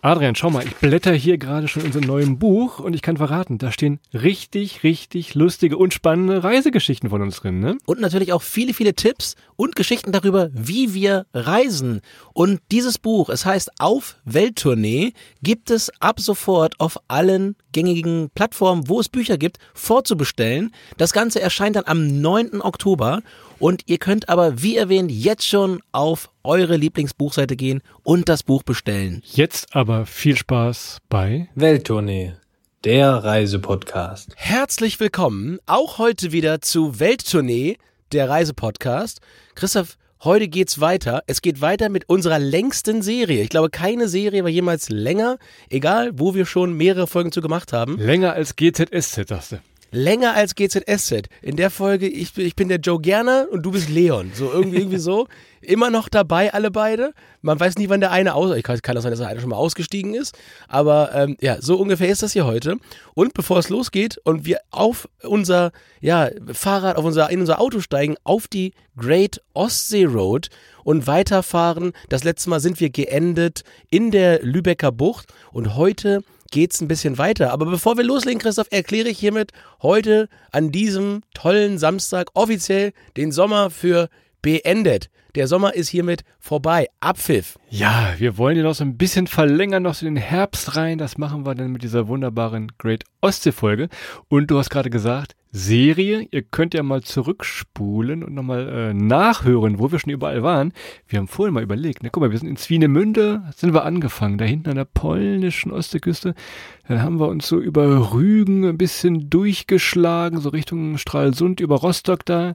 Adrian, schau mal, ich blätter hier gerade schon in unserem neuen Buch und ich kann verraten, da stehen richtig, richtig lustige und spannende Reisegeschichten von uns drin, ne? Und natürlich auch viele, viele Tipps und Geschichten darüber, wie wir reisen. Und dieses Buch, es heißt Auf Welttournee, gibt es ab sofort auf allen gängigen Plattformen, wo es Bücher gibt, vorzubestellen. Das Ganze erscheint dann am 9. Oktober und ihr könnt aber, wie erwähnt, jetzt schon auf eure Lieblingsbuchseite gehen und das Buch bestellen. Jetzt aber viel Spaß bei Welttournee, der Reisepodcast. Herzlich willkommen auch heute wieder zu Welttournee, der Reisepodcast. Christoph, heute geht's weiter. Es geht weiter mit unserer längsten Serie. Ich glaube, keine Serie war jemals länger, egal wo wir schon mehrere Folgen zu gemacht haben. Länger als GZSZ, sagst du. Länger als GZSZ. In der Folge, ich, ich bin der Joe Gerner und du bist Leon. So irgendwie, irgendwie so. Immer noch dabei, alle beide. Man weiß nie, wann der eine aus. Ich kann, kann das sein, dass der eine schon mal ausgestiegen ist. Aber ähm, ja, so ungefähr ist das hier heute. Und bevor es losgeht und wir auf unser ja, Fahrrad, auf unser, in unser Auto steigen, auf die Great Ostsee Road und weiterfahren. Das letzte Mal sind wir geendet in der Lübecker Bucht und heute geht's ein bisschen weiter. Aber bevor wir loslegen, Christoph, erkläre ich hiermit heute an diesem tollen Samstag offiziell den Sommer für beendet. Der Sommer ist hiermit vorbei. Abpfiff. Ja, wir wollen ihn noch so ein bisschen verlängern, noch so den Herbst rein. Das machen wir dann mit dieser wunderbaren Great Ostsee-Folge. Und du hast gerade gesagt, Serie. Ihr könnt ja mal zurückspulen und nochmal äh, nachhören, wo wir schon überall waren. Wir haben vorhin mal überlegt, ne, guck mal, wir sind in Zwienemünde, sind wir angefangen, da hinten an der polnischen Ostseeküste. Dann haben wir uns so über Rügen ein bisschen durchgeschlagen, so Richtung Stralsund, über Rostock da.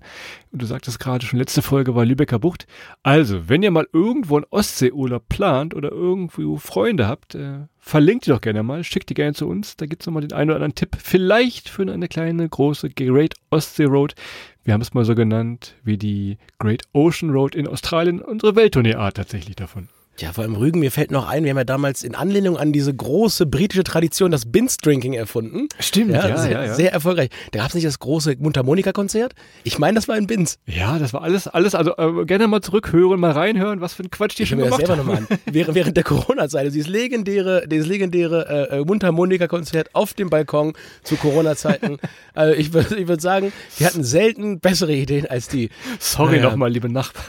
Und du sagtest gerade schon, letzte Folge war Lübecker Bucht. Also, wenn ihr mal irgendwo einen Ostseeurlaub plant oder irgendwo Freunde habt, äh, verlinkt die doch gerne mal, schickt die gerne zu uns. Da gibt's nochmal den einen oder anderen Tipp. Vielleicht für eine kleine, große Great Ostsee Road. Wir haben es mal so genannt wie die Great Ocean Road in Australien. Unsere Welttournee-Art tatsächlich davon. Ja, vor allem Rügen, mir fällt noch ein, wir haben ja damals in Anlehnung an diese große britische Tradition das Binz-Drinking erfunden. Stimmt, ja. ja, sehr, ja, ja. sehr erfolgreich. Da gab es nicht das große Mundharmonika-Konzert? Ich meine, das war in Binz. Ja, das war alles, alles, also äh, gerne mal zurückhören, mal reinhören, was für ein Quatsch die Ich schon mir das gemacht selber haben. nochmal an. Während, während der Corona-Zeit, also dieses legendäre, dieses legendäre äh, äh, Mundharmonika-Konzert auf dem Balkon zu Corona-Zeiten. also ich würde ich würd sagen, wir hatten selten bessere Ideen als die. Sorry Naja. nochmal, liebe Nachbarn.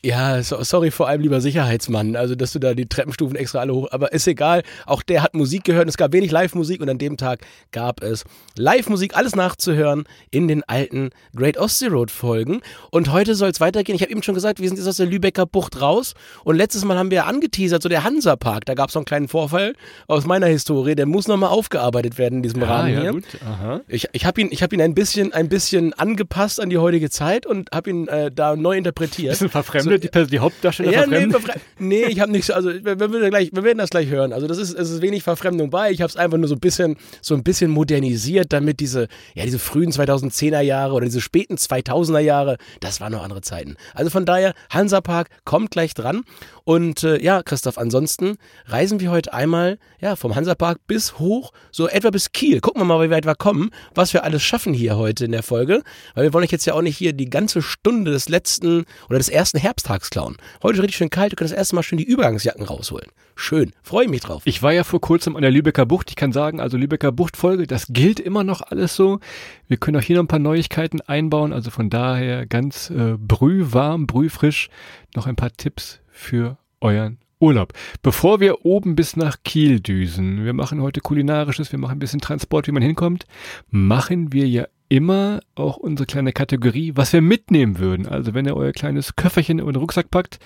Ja, so, sorry vor allem lieber Sicherheitsmann, also dass du da die Treppenstufen extra alle hoch, aber ist egal, auch der hat Musik gehört und es gab wenig Live-Musik und an dem Tag gab es Live-Musik, alles nachzuhören in den alten Great Ostsee Road Folgen und heute soll es weitergehen, ich habe eben schon gesagt, wir sind jetzt aus der Lübecker Bucht raus und letztes Mal haben wir ja angeteasert, so der Hansa-Park, da gab es so einen kleinen Vorfall aus meiner Historie, der muss nochmal aufgearbeitet werden in diesem Rahmen hier. Ah, gut. Aha. Ich, ich habe ihn, ich hab ihn ein, bisschen, ein bisschen angepasst an die heutige Zeit und habe ihn äh, da neu interpretiert. Bisschen verfremdet, die, Person- die Hauptdarsteller Ja, nee, verfremdet. verfre- nee, ich habe nichts, also wir, wir, gleich, wir werden das gleich hören. Also das ist, es ist wenig Verfremdung bei. Ich habe es einfach nur so ein bisschen, so ein bisschen modernisiert, damit diese, ja, diese frühen 2010er Jahre oder diese späten 2000er Jahre, das waren noch andere Zeiten. Also von daher, Hansapark kommt gleich dran. Und äh, ja, Christoph, ansonsten reisen wir heute einmal ja, vom Hansapark bis hoch, so etwa bis Kiel. Gucken wir mal, wie weit wir kommen, was wir alles schaffen hier heute in der Folge. Weil wir wollen euch jetzt ja auch nicht hier die ganze Stunde des letzten oder des ersten Herbsttags klauen. Heute ist richtig schön kalt, ihr könnt das erste Mal schön die Übergangsjacken rausholen. Schön, freue ich mich drauf. Ich war ja vor kurzem an der Lübecker Bucht. Ich kann sagen, also Lübecker Buchtfolge, das gilt immer noch alles so. Wir können auch hier noch ein paar Neuigkeiten einbauen. Also von daher ganz äh, brühwarm, brühfrisch. Noch ein paar Tipps für euren Urlaub. Bevor wir oben bis nach Kiel düsen, wir machen heute kulinarisches, wir machen ein bisschen Transport, wie man hinkommt, machen wir ja immer auch unsere kleine Kategorie, was wir mitnehmen würden. Also wenn ihr euer kleines Köfferchen in den Rucksack packt,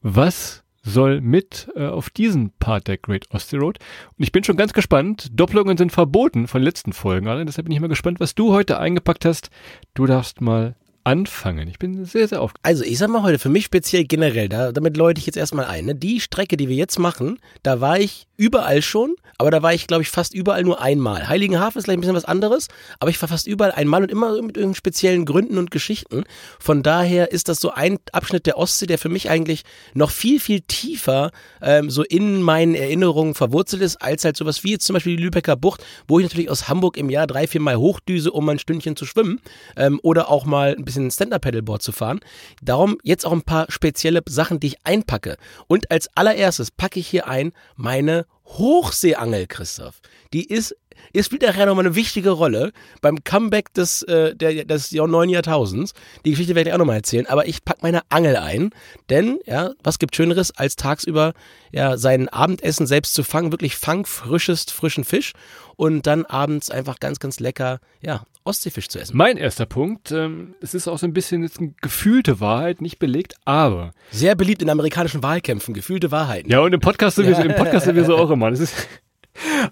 was soll mit äh, auf diesen Part der Great Ostsee Road. Und ich bin schon ganz gespannt. Doppelungen sind verboten von letzten Folgen. Alle. Deshalb bin ich mal gespannt, was du heute eingepackt hast. Du darfst mal anfangen. Ich bin sehr, sehr aufgeregt. Also ich sag mal heute, für mich speziell generell, da, damit läute ich jetzt erstmal ein, ne? die Strecke, die wir jetzt machen, da war ich überall schon, aber da war ich, glaube ich, fast überall nur einmal. Heiligenhafen ist vielleicht ein bisschen was anderes, aber ich war fast überall einmal und immer mit irgendwelchen speziellen Gründen und Geschichten. Von daher ist das so ein Abschnitt der Ostsee, der für mich eigentlich noch viel, viel tiefer ähm, so in meinen Erinnerungen verwurzelt ist, als halt sowas wie jetzt zum Beispiel die Lübecker Bucht, wo ich natürlich aus Hamburg im Jahr drei, vier Mal hochdüse, um ein Stündchen zu schwimmen ähm, oder auch mal ein bisschen Stand-Up-Pedalboard zu fahren. Darum jetzt auch ein paar spezielle Sachen, die ich einpacke. Und als allererstes packe ich hier ein meine Hochseeangel, Christoph. Die ist es spielt nachher nochmal eine wichtige Rolle beim Comeback des, äh, der, des neuen Jahrtausends. Die Geschichte werde ich auch nochmal erzählen, aber ich packe meine Angel ein, denn, ja, was gibt Schöneres, als tagsüber ja, sein Abendessen selbst zu fangen, wirklich fangfrischest, frischen Fisch und dann abends einfach ganz, ganz lecker, ja, Ostseefisch zu essen. Mein erster Punkt, ähm, es ist auch so ein bisschen jetzt eine gefühlte Wahrheit, nicht belegt, aber. Sehr beliebt in amerikanischen Wahlkämpfen, gefühlte Wahrheiten. Ja, und im Podcast sowieso, im Podcast sowieso auch immer. Das ist,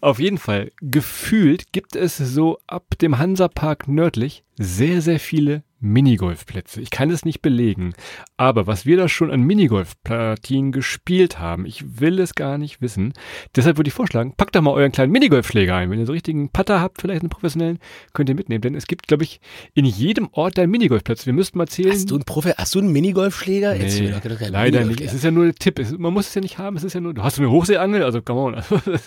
auf jeden Fall, gefühlt gibt es so ab dem Hansapark nördlich sehr, sehr viele Minigolfplätze. Ich kann es nicht belegen. Aber was wir da schon an Minigolfpartien gespielt haben, ich will es gar nicht wissen. Deshalb würde ich vorschlagen, packt da mal euren kleinen Minigolfschläger ein. Wenn ihr so richtigen Putter habt, vielleicht einen professionellen, könnt ihr mitnehmen. Denn es gibt, glaube ich, in jedem Ort einen Minigolfplatz. Wir müssten mal zählen. Hast du einen, Profi hast du einen Minigolfschläger? Nee, leider nicht. Es ist ja nur ein Tipp. Es, man muss es ja nicht haben. Es ist ja nur, du hast eine Hochseeangel, also come on.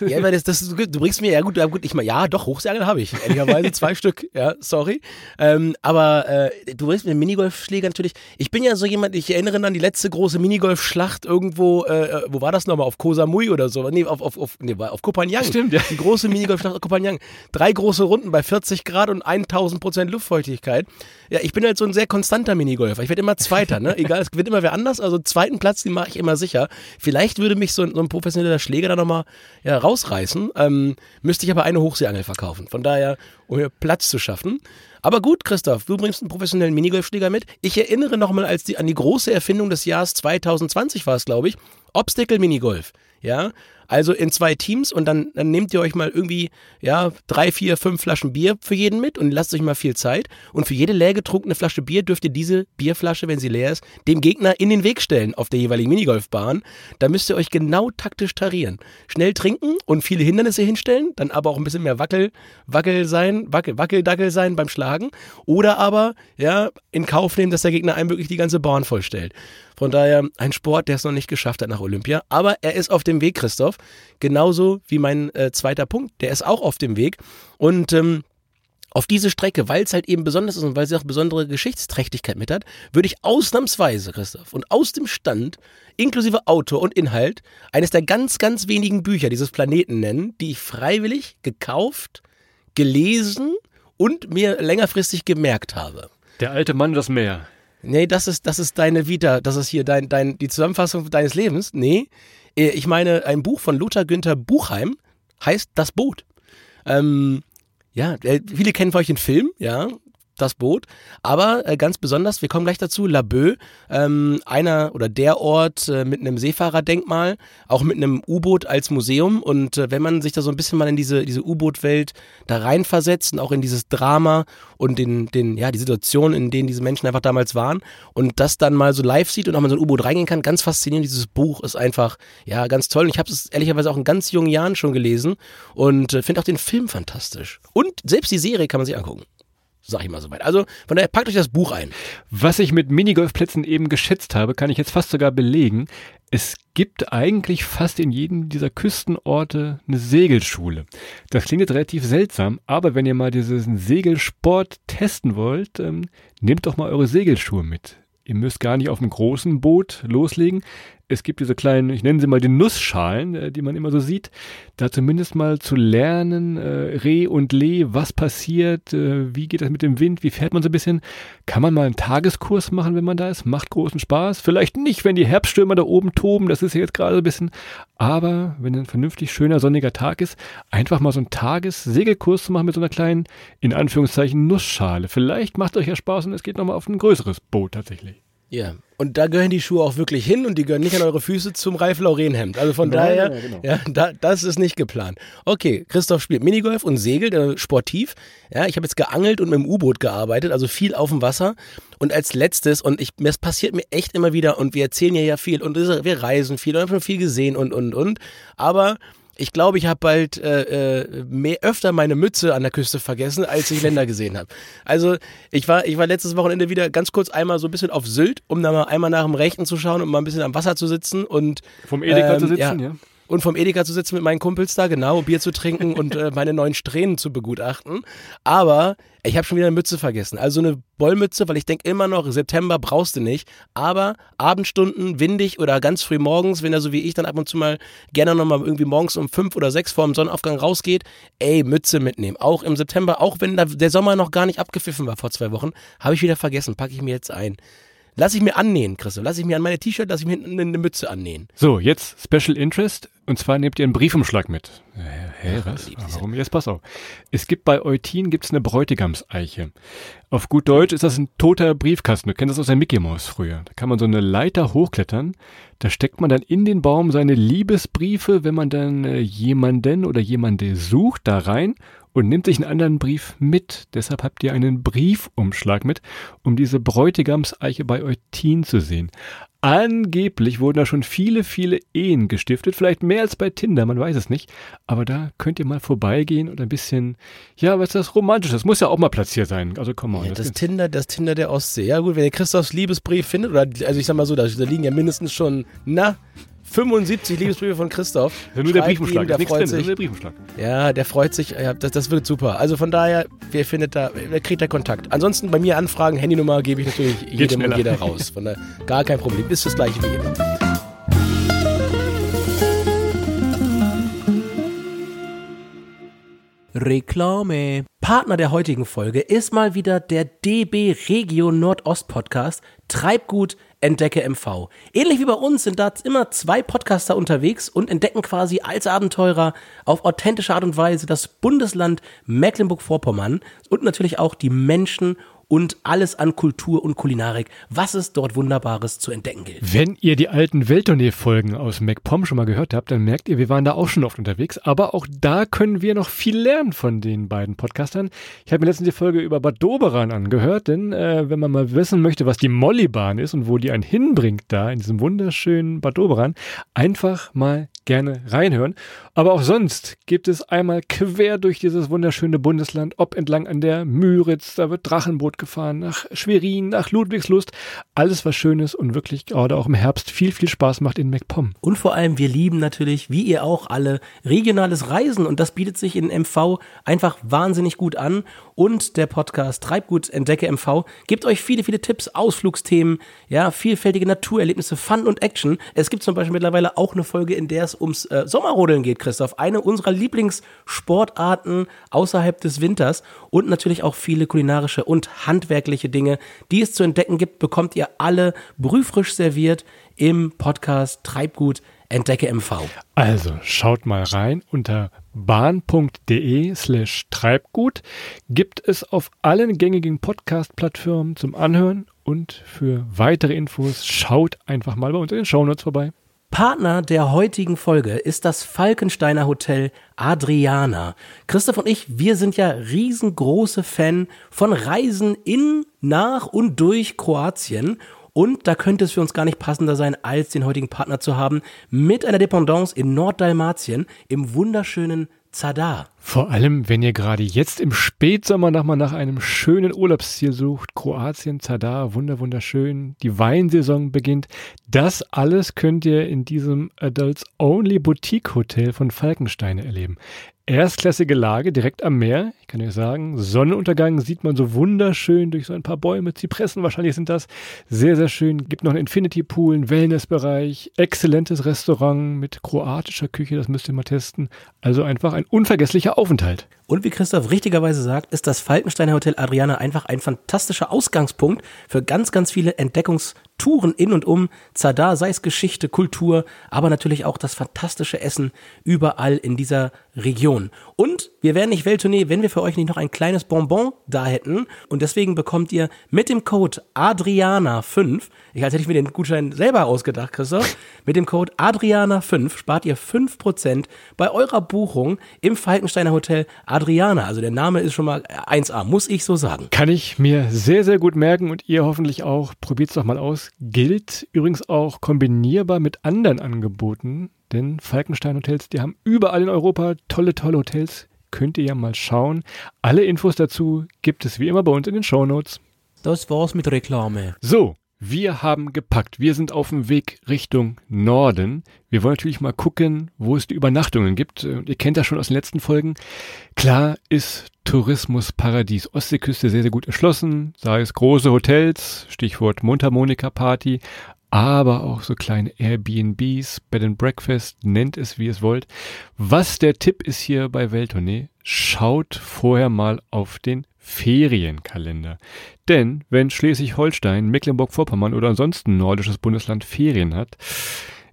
ja, aber das, das, du bringst mir, ja gut, ja gut, ich mal, ja doch, Hochseeangel habe ich. Ehrlicherweise zwei Stück, ja, sorry. Ähm, aber äh, du weißt mit dem Minigolfschläger natürlich. Ich bin ja so jemand, ich erinnere an die letzte große Minigolfschlacht irgendwo, äh, äh, wo war das nochmal? Auf Koh Samui oder so? Nee, auf, auf, auf, nee, auf Koh Phangan. Stimmt, ja. Die große Minigolfschlacht auf Koh Phangan. Drei große Runden bei 40 Grad und 1000 Prozent Luftfeuchtigkeit. Ja, ich bin halt so ein sehr konstanter Minigolfer. Ich werde immer Zweiter, ne? Egal, es gewinnt immer wer anders. Also zweiten Platz, den mache ich immer sicher. Vielleicht würde mich so ein, so ein professioneller Schläger da nochmal ja, rausreißen. Ähm, müsste ich aber eine Hochseeangel verkaufen. Von daher, um hier Platz zu schaffen. Aber gut, Christoph, du bringst einen professionellen Minigolfschläger mit. Ich erinnere nochmal als die, an die große Erfindung des Jahres 2020 war es, glaube ich. Obstacle Minigolf. Ja, also in zwei Teams und dann, dann nehmt ihr euch mal irgendwie, ja, drei, vier, fünf Flaschen Bier für jeden mit und lasst euch mal viel Zeit. Und für jede leer getrunkene Flasche Bier dürft ihr diese Bierflasche, wenn sie leer ist, dem Gegner in den Weg stellen auf der jeweiligen Minigolfbahn. Da müsst ihr euch genau taktisch tarieren. Schnell trinken und viele Hindernisse hinstellen, dann aber auch ein bisschen mehr Wackel, Wackel sein, Wackel, Wackeldackel sein beim Schlagen. Oder aber, ja, in Kauf nehmen, dass der Gegner einem wirklich die ganze Bahn vollstellt. Von daher ein Sport, der es noch nicht geschafft hat nach Olympia. Aber er ist auf dem Weg, Christoph. Genauso wie mein äh, zweiter Punkt. Der ist auch auf dem Weg. Und ähm, auf diese Strecke, weil es halt eben besonders ist und weil sie auch besondere Geschichtsträchtigkeit mit hat, würde ich ausnahmsweise, Christoph, und aus dem Stand, inklusive Autor und Inhalt, eines der ganz, ganz wenigen Bücher dieses Planeten nennen, die ich freiwillig gekauft, gelesen und mir längerfristig gemerkt habe. Der alte Mann das Meer. Nee, das ist, das ist deine Vita, das ist hier dein, dein, die Zusammenfassung deines Lebens. Nee, äh, ich meine, ein Buch von Lothar Günther Buchheim heißt Das Boot. Ähm, ja, äh, viele kennen von euch den Film, ja, das Boot. Aber äh, ganz besonders, wir kommen gleich dazu, Laboe, ähm, einer oder der Ort äh, mit einem Seefahrerdenkmal, auch mit einem U-Boot als Museum. Und äh, wenn man sich da so ein bisschen mal in diese, diese U-Boot-Welt da reinversetzt und auch in dieses Drama und den, den, ja, die Situation, in denen diese Menschen einfach damals waren und das dann mal so live sieht und auch mal so ein U-Boot reingehen kann, ganz faszinierend. Dieses Buch ist einfach, ja, ganz toll. Und ich habe es ehrlicherweise auch in ganz jungen Jahren schon gelesen und äh, finde auch den Film fantastisch. Und selbst die Serie kann man sich angucken sag ich mal soweit. Also von daher packt euch das Buch ein. Was ich mit Minigolfplätzen eben geschätzt habe, kann ich jetzt fast sogar belegen. Es gibt eigentlich fast in jedem dieser Küstenorte eine Segelschule. Das klingt jetzt relativ seltsam, aber wenn ihr mal diesen Segelsport testen wollt, ähm, nehmt doch mal eure Segelschuhe mit. Ihr müsst gar nicht auf einem großen Boot loslegen es gibt diese kleinen, ich nenne sie mal die Nussschalen, äh, die man immer so sieht, da zumindest mal zu lernen, äh, Reh und Lee, was passiert, äh, wie geht das mit dem Wind, wie fährt man so ein bisschen. Kann man mal einen Tageskurs machen, wenn man da ist? Macht großen Spaß. Vielleicht nicht, wenn die Herbststürme da oben toben, das ist ja jetzt gerade so ein bisschen. Aber wenn ein vernünftig schöner sonniger Tag ist, einfach mal so einen Tagessegelkurs zu machen mit so einer kleinen, in Anführungszeichen, Nussschale. Vielleicht macht euch ja Spaß und es geht nochmal auf ein größeres Boot tatsächlich. Ja, und da gehören die Schuhe auch wirklich hin und die gehören nicht an eure Füße zum Ralf Lauren Hemd. Also von Nein, daher, ja, genau. ja da, das ist nicht geplant. Okay, Christoph spielt Minigolf und segelt, äh, sportiv. Ja, ich habe jetzt geangelt und mit dem U-Boot gearbeitet, also viel auf dem Wasser. Und als letztes, und ich, das passiert mir echt immer wieder, und wir erzählen ja ja viel und wir reisen viel und haben schon viel gesehen und, und, und. Aber ich glaube, ich habe bald äh, äh, mehr, öfter meine Mütze an der Küste vergessen, als ich Länder gesehen habe. Also ich war, ich war letztes Wochenende wieder ganz kurz einmal so ein bisschen auf Sylt, um da mal einmal nach dem Rechten zu schauen und mal ein bisschen am Wasser zu sitzen und vom Edeka ähm, zu sitzen, ja. ja und vom Edeka zu sitzen mit meinen Kumpels da, genau, Bier zu trinken und äh, meine neuen Strähnen zu begutachten. Aber ich habe schon wieder eine Mütze vergessen. Also eine Bollmütze, weil ich denke immer noch, September brauchst du nicht. Aber Abendstunden, windig oder ganz früh morgens, wenn er so wie ich dann ab und zu mal gerne nochmal irgendwie morgens um fünf oder sechs vor dem Sonnenaufgang rausgeht, ey, Mütze mitnehmen. Auch im September, auch wenn der Sommer noch gar nicht abgepfiffen war vor zwei Wochen, habe ich wieder vergessen, packe ich mir jetzt ein. Lass ich mir annähen, Christoph. Lass ich mir an meine T-Shirt, lass ich mir eine, eine Mütze annähen. So, jetzt Special Interest. Und zwar nehmt ihr einen Briefumschlag mit. Hä, hä was? Warum? Jetzt pass auf. Es gibt bei Eutin gibt's eine Bräutigamseiche. Auf gut Deutsch ist das ein toter Briefkasten. Du kennst das aus der Mickey Mouse früher. Da kann man so eine Leiter hochklettern. Da steckt man dann in den Baum seine Liebesbriefe, wenn man dann äh, jemanden oder jemande sucht, da rein und nimmt sich einen anderen Brief mit. Deshalb habt ihr einen Briefumschlag mit, um diese Bräutigamseiche bei Eutin zu sehen. Angeblich wurden da schon viele, viele Ehen gestiftet, vielleicht mehr als bei Tinder, man weiß es nicht. Aber da könnt ihr mal vorbeigehen und ein bisschen, ja, was ist das Romantische? Das muss ja auch mal platziert sein. Also komm mal. Ja, das, Tinder, das Tinder der Ostsee. Ja gut, wenn ihr Christophs Liebesbrief findet, oder also ich sag mal so, da, da liegen ja mindestens schon, na, 75 Liebesbriefe von Christoph. Ja, nur der Briefumschlag. ihm, der freut drin, sich. der Briefumschlag. Ja, der freut sich. Ja, das, das wird super. Also von daher, wer findet da, wer kriegt da Kontakt? Ansonsten bei mir Anfragen, Handynummer gebe ich natürlich jedem und schneller. jeder raus. Von daher gar kein Problem. Ist das gleiche wie immer. Reklame. Partner der heutigen Folge ist mal wieder der DB Regio Nordost Podcast Treibgut Entdecke MV. Ähnlich wie bei uns sind da immer zwei Podcaster unterwegs und entdecken quasi als Abenteurer auf authentische Art und Weise das Bundesland Mecklenburg-Vorpommern und natürlich auch die Menschen und alles an Kultur und Kulinarik, was es dort Wunderbares zu entdecken gilt. Wenn ihr die alten Welttournee-Folgen aus MacPom schon mal gehört habt, dann merkt ihr, wir waren da auch schon oft unterwegs. Aber auch da können wir noch viel lernen von den beiden Podcastern. Ich habe mir letztens die Folge über Bad Doberan angehört, denn äh, wenn man mal wissen möchte, was die Mollybahn ist und wo die einen hinbringt da in diesem wunderschönen Bad Doberan, einfach mal gerne reinhören. Aber auch sonst gibt es einmal quer durch dieses wunderschöne Bundesland, ob entlang an der Müritz, da wird Drachenboot gefahren, nach Schwerin, nach Ludwigslust. Alles was Schönes und wirklich gerade auch im Herbst viel, viel Spaß macht in MacPom. Und vor allem, wir lieben natürlich, wie ihr auch alle, regionales Reisen und das bietet sich in MV einfach wahnsinnig gut an. Und der Podcast Treibgut Entdecke MV gibt euch viele, viele Tipps, Ausflugsthemen, ja, vielfältige Naturerlebnisse, Fun und Action. Es gibt zum Beispiel mittlerweile auch eine Folge, in der es ums äh, Sommerrodeln geht, Christoph. Eine unserer Lieblingssportarten außerhalb des Winters und natürlich auch viele kulinarische und handwerkliche Dinge, die es zu entdecken gibt, bekommt ihr alle brühfrisch serviert im Podcast Treibgut Entdecke MV. Also schaut mal rein unter bahn.de slash Treibgut gibt es auf allen gängigen Podcast-Plattformen zum Anhören und für weitere Infos schaut einfach mal bei uns in den Shownotes vorbei. Partner der heutigen Folge ist das Falkensteiner Hotel Adriana. Christoph und ich, wir sind ja riesengroße Fan von Reisen in, nach und durch Kroatien. Und da könnte es für uns gar nicht passender sein, als den heutigen Partner zu haben mit einer Dependance in Norddalmatien im wunderschönen Zadar. Vor allem, wenn ihr gerade jetzt im Spätsommer nochmal nach einem schönen Urlaubsziel sucht, Kroatien, Zadar, wunder wunderschön, die Weinsaison beginnt. Das alles könnt ihr in diesem Adults Only Boutique Hotel von Falkensteine erleben. Erstklassige Lage direkt am Meer. Ich kann euch sagen, Sonnenuntergang sieht man so wunderschön durch so ein paar Bäume, Zypressen wahrscheinlich sind das. Sehr, sehr schön. Gibt noch einen Infinity Pool, einen Wellnessbereich, exzellentes Restaurant mit kroatischer Küche, das müsst ihr mal testen. Also einfach ein unvergesslicher Aufenthalt. Und wie Christoph richtigerweise sagt, ist das Falkensteiner Hotel Adriana einfach ein fantastischer Ausgangspunkt für ganz, ganz viele Entdeckungstouren in und um Zadar, sei es Geschichte, Kultur, aber natürlich auch das fantastische Essen überall in dieser Region. Und wir wären nicht Welttournee, wenn wir für euch nicht noch ein kleines Bonbon da hätten. Und deswegen bekommt ihr mit dem Code Adriana5, ich als hätte ich mir den Gutschein selber ausgedacht, Christoph, mit dem Code Adriana5 spart ihr 5% bei eurer Buchung im Falkensteiner Hotel Adriana. Also der Name ist schon mal 1A, muss ich so sagen. Kann ich mir sehr, sehr gut merken und ihr hoffentlich auch. Probiert's doch mal aus. Gilt übrigens auch kombinierbar mit anderen Angeboten, denn Falkenstein Hotels, die haben überall in Europa tolle, tolle Hotels. Könnt ihr ja mal schauen. Alle Infos dazu gibt es wie immer bei uns in den Shownotes. Das war's mit Reklame. So, Wir haben gepackt. Wir sind auf dem Weg Richtung Norden. Wir wollen natürlich mal gucken, wo es die Übernachtungen gibt. Ihr kennt das schon aus den letzten Folgen. Klar ist Tourismusparadies Ostseeküste sehr, sehr gut erschlossen. Sei es große Hotels, Stichwort Mundharmonika Party, aber auch so kleine Airbnbs, Bed and Breakfast, nennt es wie es wollt. Was der Tipp ist hier bei Welttournee, schaut vorher mal auf den Ferienkalender. Denn wenn Schleswig-Holstein, Mecklenburg-Vorpommern oder ansonsten nordisches Bundesland Ferien hat,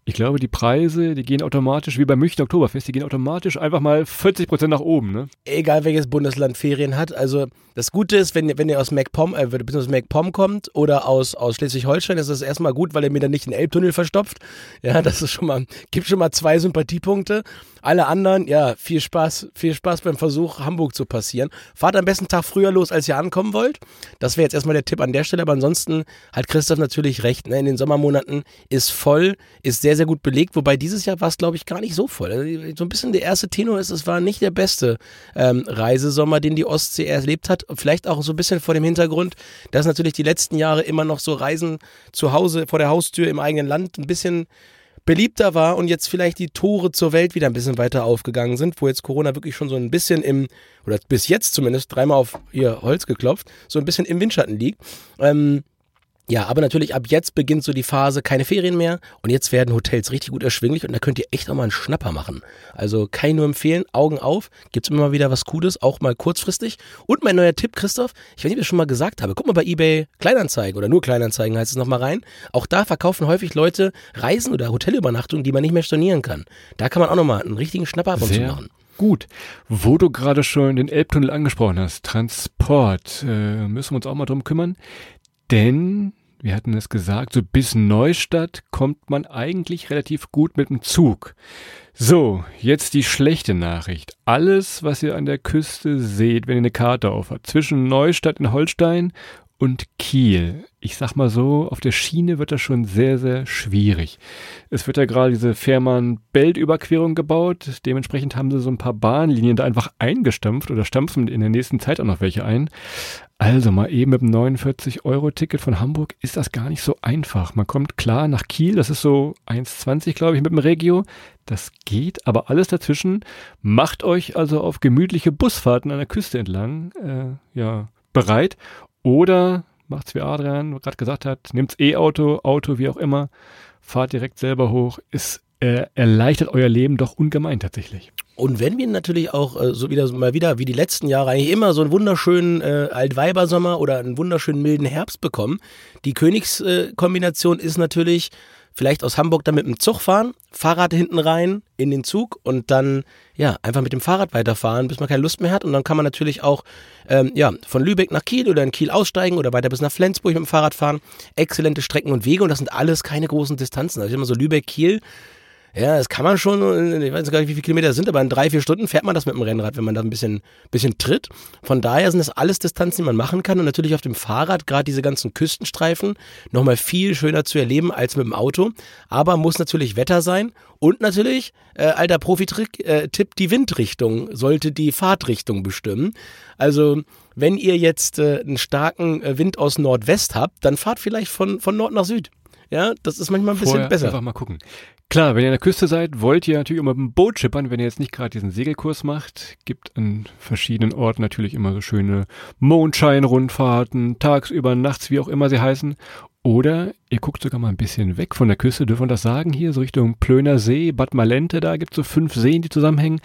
ich glaube, die Preise, die gehen automatisch, wie beim München Oktoberfest, die gehen automatisch einfach mal 40 Prozent nach oben, ne? Egal welches Bundesland Ferien hat. Also das Gute ist, wenn, wenn ihr aus MacPom, äh, aus MacPom kommt oder aus, aus Schleswig-Holstein, ist das erstmal gut, weil ihr mir dann nicht den Elbtunnel verstopft. Ja, das ist schon mal, gibt schon mal zwei Sympathiepunkte. Alle anderen, ja, viel Spaß, viel Spaß beim Versuch, Hamburg zu passieren. Fahrt am besten Tag früher los, als ihr ankommen wollt. Das wäre jetzt erstmal der Tipp an der Stelle, aber ansonsten hat Christoph natürlich recht. Ne? In den Sommermonaten ist voll, ist sehr, sehr gut belegt, wobei dieses Jahr war es, glaube ich, gar nicht so voll. Also, so ein bisschen der erste Tenor ist, es war nicht der beste ähm, Reisesommer, den die Ostsee erlebt hat. Vielleicht auch so ein bisschen vor dem Hintergrund, dass natürlich die letzten Jahre immer noch so Reisen zu Hause, vor der Haustür im eigenen Land ein bisschen beliebter war und jetzt vielleicht die Tore zur Welt wieder ein bisschen weiter aufgegangen sind, wo jetzt Corona wirklich schon so ein bisschen im, oder bis jetzt zumindest, dreimal auf ihr Holz geklopft, so ein bisschen im Windschatten liegt. Ähm, ja, aber natürlich ab jetzt beginnt so die Phase, keine Ferien mehr und jetzt werden Hotels richtig gut erschwinglich und da könnt ihr echt auch mal einen Schnapper machen. Also kann ich nur empfehlen, Augen auf, gibt's immer mal wieder was Cooles, auch mal kurzfristig. Und mein neuer Tipp, Christoph, ich weiß nicht, ob ich das schon mal gesagt habe, guck mal bei eBay Kleinanzeigen oder nur Kleinanzeigen heißt es nochmal rein. Auch da verkaufen häufig Leute Reisen oder Hotelübernachtungen, die man nicht mehr stornieren kann. Da kann man auch nochmal einen richtigen Schnapper ab und zu machen. Gut, wo du gerade schon den Elbtunnel angesprochen hast, Transport, äh, müssen wir uns auch mal drum kümmern, denn wir hatten es gesagt, so bis Neustadt kommt man eigentlich relativ gut mit dem Zug. So, jetzt die schlechte Nachricht. Alles, was ihr an der Küste seht, wenn ihr eine Karte aufhabt, zwischen Neustadt in Holstein und Kiel. Ich sag mal so, auf der Schiene wird das schon sehr, sehr schwierig. Es wird ja gerade diese Fährmann-Belt-Überquerung gebaut. Dementsprechend haben sie so ein paar Bahnlinien da einfach eingestampft oder stampfen in der nächsten Zeit auch noch welche ein. Also mal eben mit dem 49-Euro-Ticket von Hamburg ist das gar nicht so einfach. Man kommt klar nach Kiel, das ist so 1,20 glaube ich mit dem Regio. Das geht, aber alles dazwischen. Macht euch also auf gemütliche Busfahrten an der Küste entlang äh, ja, bereit oder macht's wie Adrian gerade gesagt hat, nimmt's E-Auto, Auto, wie auch immer, fahrt direkt selber hoch. Es äh, erleichtert euer Leben doch ungemein tatsächlich. Und wenn wir natürlich auch äh, so wieder mal wieder wie die letzten Jahre eigentlich immer so einen wunderschönen äh, Altweibersommer oder einen wunderschönen milden Herbst bekommen, die Königskombination ist natürlich vielleicht aus Hamburg dann mit dem Zug fahren, Fahrrad hinten rein in den Zug und dann ja einfach mit dem Fahrrad weiterfahren, bis man keine Lust mehr hat. Und dann kann man natürlich auch ähm, ja von Lübeck nach Kiel oder in Kiel aussteigen oder weiter bis nach Flensburg mit dem Fahrrad fahren. Exzellente Strecken und Wege und das sind alles keine großen Distanzen. Also immer so Lübeck, Kiel ja, das kann man schon, ich weiß gar nicht, wie viele Kilometer das sind, aber in drei, vier Stunden fährt man das mit dem Rennrad, wenn man da ein bisschen, bisschen tritt. Von daher sind das alles Distanzen, die man machen kann und natürlich auf dem Fahrrad, gerade diese ganzen Küstenstreifen, nochmal viel schöner zu erleben als mit dem Auto. Aber muss natürlich Wetter sein und natürlich, äh, alter Profi-Trick, äh, die Windrichtung sollte die Fahrtrichtung bestimmen. Also, wenn ihr jetzt äh, einen starken äh, Wind aus Nordwest habt, dann fahrt vielleicht von, von Nord nach Süd. Ja, das ist manchmal ein bisschen Vorher besser. Einfach mal gucken. Klar, wenn ihr an der Küste seid, wollt ihr natürlich immer mit dem Boot schippern, wenn ihr jetzt nicht gerade diesen Segelkurs macht. Gibt an verschiedenen Orten natürlich immer so schöne Mondschein-Rundfahrten, tagsüber, nachts, wie auch immer sie heißen. Oder ihr guckt sogar mal ein bisschen weg von der Küste, dürfen wir das sagen hier, so Richtung Plöner See, Bad Malente, da gibt's so fünf Seen, die zusammenhängen.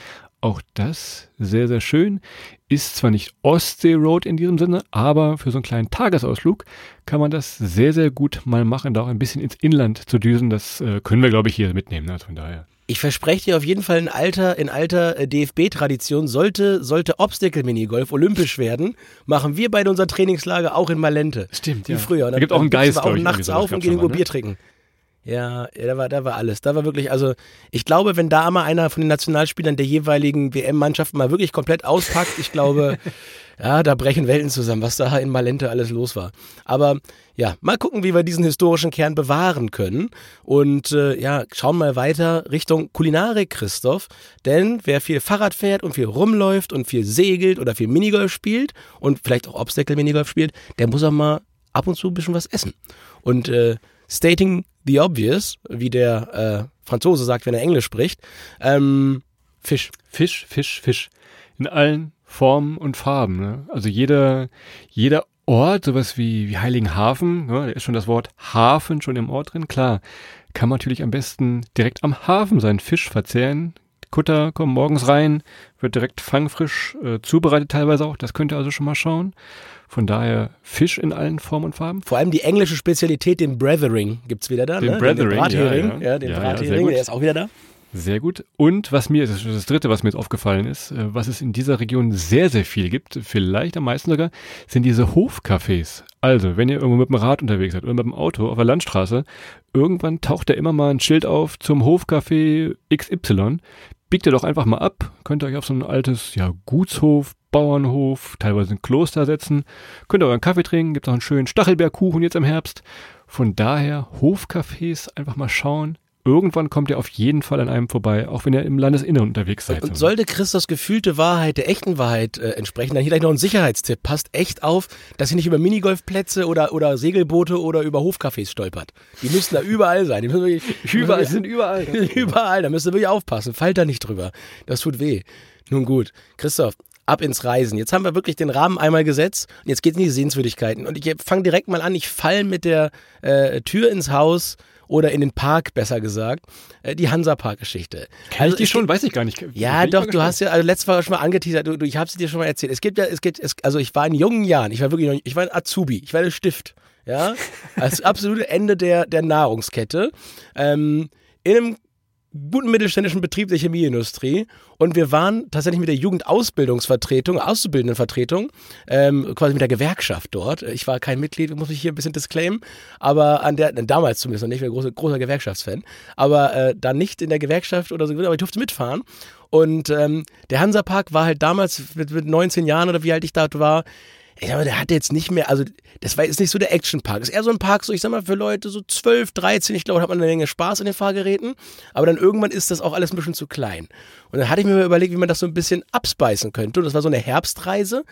Auch das sehr, sehr schön. Ist zwar nicht Ostsee Road in diesem Sinne, aber für so einen kleinen Tagesausflug kann man das sehr, sehr gut mal machen, da auch ein bisschen ins Inland zu düsen. Das äh, können wir, glaube ich, hier mitnehmen. Also von daher. Ich verspreche dir auf jeden Fall in alter, in alter äh, DFB-Tradition, sollte, sollte Obstacle-Minigolf olympisch werden, machen wir beide unser Trainingslager auch in Malente. Stimmt, Wie ja. früher. Und Da gibt auch einen Geist, wir auch ich, nachts auf und gehen irgendwo ne? Bier trinken. Ja, ja, da war, da war alles. Da war wirklich, also ich glaube, wenn da mal einer von den Nationalspielern der jeweiligen WM-Mannschaften mal wirklich komplett auspackt, ich glaube, ja, da brechen Welten zusammen, was da in Malente alles los war. Aber ja, mal gucken, wie wir diesen historischen Kern bewahren können. Und äh, ja, schauen mal weiter Richtung Kulinarik, Christoph. Denn wer viel Fahrrad fährt und viel rumläuft und viel segelt oder viel Minigolf spielt und vielleicht auch Obstacle-Minigolf spielt, der muss auch mal ab und zu ein bisschen was essen. Und äh, stating the obvious, wie der äh, Franzose sagt, wenn er Englisch spricht, ähm, Fisch. Fisch, Fisch, Fisch. In allen Formen und Farben. Ne? Also jeder, jeder Ort, sowas wie, wie Heiligenhafen, ne? da ist schon das Wort Hafen schon im Ort drin, klar. Kann man natürlich am besten direkt am Hafen seinen Fisch verzehren. Kutter kommen morgens rein, wird direkt fangfrisch äh, zubereitet teilweise auch. Das könnt ihr also schon mal schauen. Von daher Fisch in allen Formen und Farben. Vor allem die englische Spezialität, den Brethering, gibt's wieder da. Den ne? Brethering, den Brathering. ja, ja. den Ja, ja, sehr Brathering, gut. der ist auch wieder da. Sehr gut. Und was mir, das ist das dritte, was mir jetzt aufgefallen ist, äh, was es in dieser Region sehr, sehr viel gibt, vielleicht am meisten sogar, sind diese Hofcafés. Also, wenn ihr irgendwo mit dem Rad unterwegs seid oder mit dem Auto auf der Landstraße, irgendwann taucht da immer mal ein Schild auf zum Hofcafé XY. Biegt ihr doch einfach mal ab, könnt ihr euch auf so ein altes, ja, Gutshof, Bauernhof, teilweise ein Kloster setzen, könnt ihr euren Kaffee trinken, gibt auch einen schönen Stachelbeerkuchen jetzt im Herbst. Von daher Hofcafés einfach mal schauen. Irgendwann kommt ihr auf jeden Fall an einem vorbei, auch wenn ihr im Landesinneren unterwegs seid. Und sollte Christos gefühlte Wahrheit der echten Wahrheit äh, entsprechen, dann hier gleich noch ein Sicherheitstipp. Passt echt auf, dass ihr nicht über Minigolfplätze oder, oder Segelboote oder über Hofcafés stolpert. Die müssen da überall sein. Die müssen wirklich, Überall, sind überall. überall, da müsst ihr wirklich aufpassen. Fallt da nicht drüber. Das tut weh. Nun gut, Christoph, ab ins Reisen. Jetzt haben wir wirklich den Rahmen einmal gesetzt und jetzt geht's in die Sehenswürdigkeiten. Und ich fange direkt mal an, ich fall mit der äh, Tür ins Haus oder in den Park, besser gesagt. Äh, die Hansa-Park-Geschichte. Kenn ich die es schon? Weiß ich gar nicht. ja, doch, du hast ja, also letztes Mal schon mal angeteasert, du, du, ich habe es dir schon mal erzählt. Es gibt ja, es gibt, es, also ich war in jungen Jahren, ich war wirklich, noch- ich war ein Azubi, ich war ein Stift, ja, als absolute Ende der, der Nahrungskette, ähm, in einem guten mittelständischen Betrieb der Chemieindustrie. Und wir waren tatsächlich mit der Jugendausbildungsvertretung, Auszubildendenvertretung, ähm, quasi mit der Gewerkschaft dort. Ich war kein Mitglied, muss ich hier ein bisschen disclaimen, aber an der, damals zumindest noch nicht, ich war großer, großer Gewerkschaftsfan, aber äh, dann nicht in der Gewerkschaft oder so, aber ich durfte mitfahren. Und ähm, der Hansapark war halt damals mit, mit 19 Jahren oder wie alt ich da war, ich sag mal, der hatte jetzt nicht mehr, also das war jetzt nicht so der Actionpark. Ist eher so ein Park, so ich sag mal, für Leute so 12, 13, ich glaube, da hat man eine Menge Spaß in den Fahrgeräten. Aber dann irgendwann ist das auch alles ein bisschen zu klein. Und dann hatte ich mir mal überlegt, wie man das so ein bisschen abspeisen könnte. Und das war so eine Herbstreise.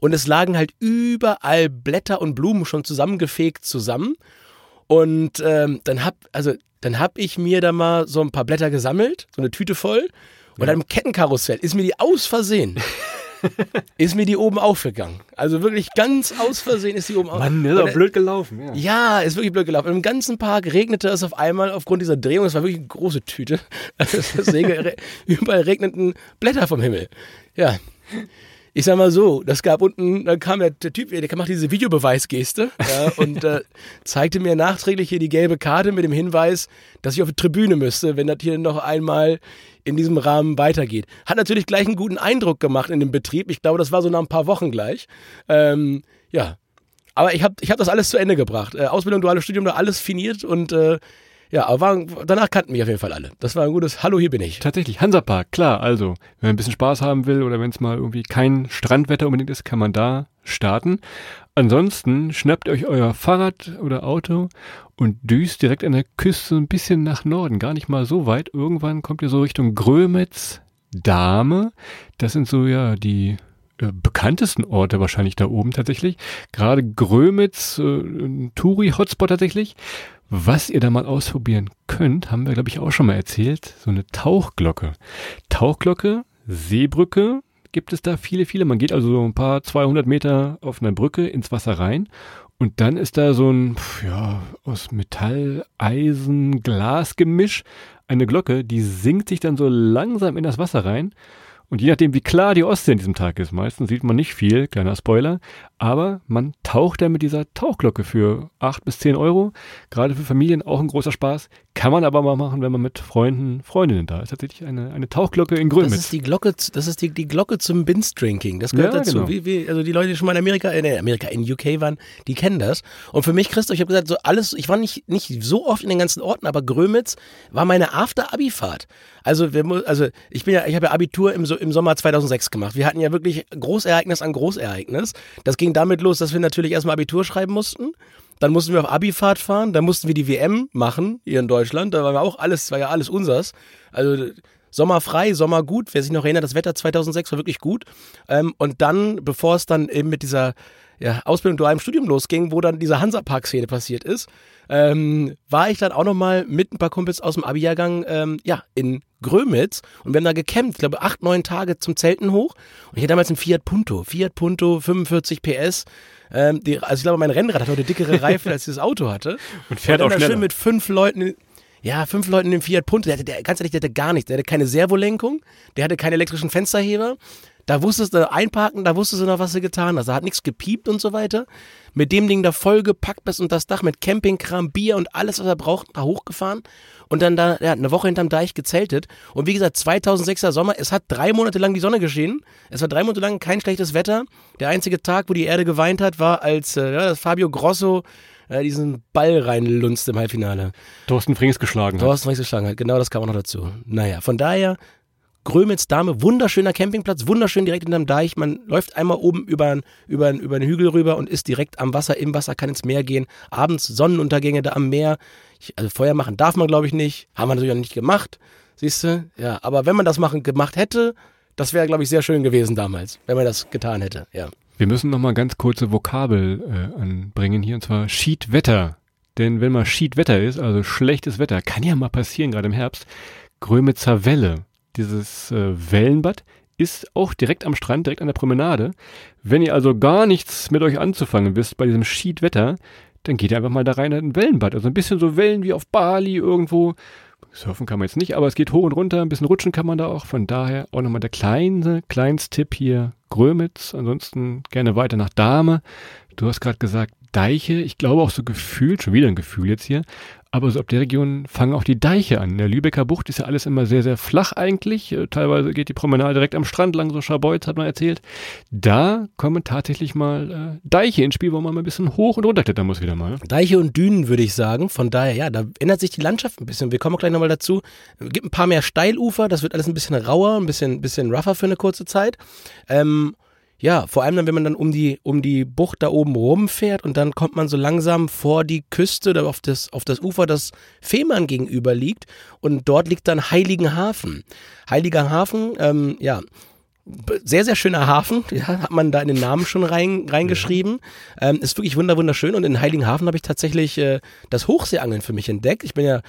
Und es lagen halt überall Blätter und Blumen schon zusammengefegt zusammen. Und ähm, dann hab, also dann hab ich mir da mal so ein paar Blätter gesammelt, so eine Tüte voll. Und dann im Kettenkarussell ist mir die aus Versehen ist mir die oben aufgegangen. Also wirklich ganz aus Versehen ist die oben Mann, ist auch äh, blöd gelaufen. Ja. Ja, ist wirklich blöd gelaufen. Im ganzen Park regnete es auf einmal aufgrund dieser Drehung. Es war wirklich eine große Tüte. Re- überall regneten Blätter vom Himmel. Ja. Ich sag mal so, das gab unten, dann kam der, der Typ, der macht diese Videobeweisgeste ja, und äh, zeigte mir nachträglich hier die gelbe Karte mit dem Hinweis, dass ich auf die Tribüne müsste, wenn das hier noch einmal in diesem Rahmen weitergeht. Hat natürlich gleich einen guten Eindruck gemacht in dem Betrieb. Ich glaube, das war so nach ein paar Wochen gleich. Ähm, ja, aber ich habe ich hab das alles zu Ende gebracht. Äh, Ausbildung, duales Studium, da alles finiert und äh, ja, aber war, danach kannten mich auf jeden Fall alle. Das war ein gutes Hallo, hier bin ich. Tatsächlich, Hansapark, klar. Also, wenn man ein bisschen Spaß haben will oder wenn es mal irgendwie kein Strandwetter unbedingt ist, kann man da starten. Ansonsten schnappt euch euer Fahrrad oder Auto und düst direkt an der Küste ein bisschen nach Norden, gar nicht mal so weit. Irgendwann kommt ihr so Richtung Grömitz, Dahme. Das sind so ja die äh, bekanntesten Orte wahrscheinlich da oben tatsächlich. Gerade Grömitz, äh, ein Touri-Hotspot tatsächlich. Was ihr da mal ausprobieren könnt, haben wir, glaube ich, auch schon mal erzählt. So eine Tauchglocke. Tauchglocke, Seebrücke gibt es da viele, viele. Man geht also so ein paar 200 Meter auf einer Brücke ins Wasser rein. Und dann ist da so ein, ja, aus Metall, Eisen, Glas Gemisch eine Glocke, die sinkt sich dann so langsam in das Wasser rein. Und je nachdem, wie klar die Ostsee an diesem Tag ist, meistens sieht man nicht viel, kleiner Spoiler, aber man taucht dann mit dieser Tauchglocke für acht bis zehn Euro. Gerade für Familien auch ein großer Spaß. Kann man aber mal machen, wenn man mit Freunden, Freundinnen da ist. Tatsächlich eine, eine Tauchglocke in Das Grönmitz. ist die Glocke, das ist die, die Glocke zum Binge-Drinking. Das gehört Ja, dazu. genau. Wie, wie, also die Leute, die schon mal in Amerika, in Amerika, in UK waren, die kennen das. Und für mich, Christoph, ich habe gesagt, so alles, ich war nicht, nicht so oft in den ganzen Orten, aber Grömitz war meine After-Abi-Fahrt. Also, wir, also ich bin ja, ich habe ja Abitur im, so- im Sommer 2006 gemacht. Wir hatten ja wirklich Großereignis an Großereignis. Das ging damit los, dass wir natürlich erstmal Abitur schreiben mussten. Dann mussten wir auf Abifahrt fahren, dann mussten wir die WM machen hier in Deutschland. Da war ja auch alles, war ja alles unsers. Also Sommer frei, Sommer gut. Wer sich noch erinnert, das Wetter 2006 war wirklich gut. Ähm, und dann, bevor es dann eben mit dieser ja, Ausbildung dualem Studium losging, wo dann diese Hansapark-Szene passiert ist, ähm, war ich dann auch nochmal mit ein paar Kumpels aus dem Abi-Jahrgang ähm, ja, in Grömitz und wir haben da gecampt, ich glaube acht, neun Tage zum Zelten hoch und ich hatte damals einen Fiat Punto, Fiat Punto 45 PS, ähm, die, also ich glaube mein Rennrad hat heute dickere Reifen als dieses Auto hatte Und fährt und auch schneller. schön mit fünf Leuten ja, fünf Leuten in dem Fiat Punto, der hatte, der, ganz ehrlich, der hatte gar nichts. Der hatte keine Servolenkung, der hatte keine elektrischen Fensterheber. Da wusstest du einparken, da wusstest du noch, was du getan hast. Da hat nichts gepiept und so weiter. Mit dem Ding da vollgepackt bis unter das Dach mit Campingkram, Bier und alles, was er braucht, da hochgefahren. Und dann da, ja, eine Woche hinterm Deich gezeltet. Und wie gesagt, 2006er Sommer, es hat drei Monate lang die Sonne geschienen. Es war drei Monate lang kein schlechtes Wetter. Der einzige Tag, wo die Erde geweint hat, war, als äh, Fabio Grosso äh, diesen Ball reinlunzt im Halbfinale. Thorsten Frings geschlagen hat. Thorsten Rechts geschlagen hat, genau das kam auch noch dazu. Naja, von daher, Grömitz Dame, wunderschöner Campingplatz, wunderschön direkt hinterm Deich. Man läuft einmal oben über, über, über den Hügel rüber und ist direkt am Wasser, im Wasser, kann ins Meer gehen. Abends Sonnenuntergänge da am Meer. Ich, also Feuer machen darf man, glaube ich, nicht. Haben wir natürlich auch nicht gemacht. Siehst du? Ja, aber wenn man das machen gemacht hätte, das wäre, glaube ich, sehr schön gewesen damals, wenn man das getan hätte. Ja. Wir müssen noch mal ganz kurze Vokabel äh, anbringen hier, und zwar Schiedwetter. Denn wenn mal Schiedwetter ist, also schlechtes Wetter, kann ja mal passieren, gerade im Herbst, Grömitzer Welle, dieses äh, Wellenbad, ist auch direkt am Strand, direkt an der Promenade. Wenn ihr also gar nichts mit euch anzufangen wisst bei diesem Schiedwetter, dann geht ihr einfach mal da rein in ein Wellenbad. Also ein bisschen so Wellen wie auf Bali irgendwo. Surfen kann man jetzt nicht, aber es geht hoch und runter, ein bisschen rutschen kann man da auch. Von daher auch nochmal der kleine, Kleinstipp hier, Grömitz. Ansonsten gerne weiter nach Dahme. Du hast gerade gesagt, Deiche. Ich glaube auch so gefühlt, schon wieder ein Gefühl jetzt hier. Aber so ab der Region fangen auch die Deiche an. In der Lübecker Bucht ist ja alles immer sehr, sehr flach eigentlich. Äh, Teilweise geht die Promenade direkt am Strand lang, so Scharbeutz hat man erzählt. Da kommen tatsächlich mal äh, Deiche ins Spiel, wo man mal ein bisschen hoch und runter klettern muss wieder mal. Deiche und Dünen, würde ich sagen. Von daher, ja, da ändert sich die Landschaft ein bisschen. Wir kommen gleich nochmal dazu. Es gibt ein paar mehr Steilufer, das wird alles ein bisschen rauer, ein bisschen, bisschen rougher für eine kurze Zeit. Ähm, ja, vor allem dann, wenn man dann um die, um die Bucht da oben rumfährt und dann kommt man so langsam vor die Küste oder auf das, auf das Ufer, das Fehmarn gegenüber liegt und dort liegt dann Heiligenhafen. Heiligenhafen, ähm, ja, sehr, sehr schöner Hafen, ja, hat man da in den Namen schon rein, reingeschrieben. Ähm, ist wirklich wunder, wunderschön und in Heiligenhafen habe ich tatsächlich äh, das Hochseeangeln für mich entdeckt. Ich bin ja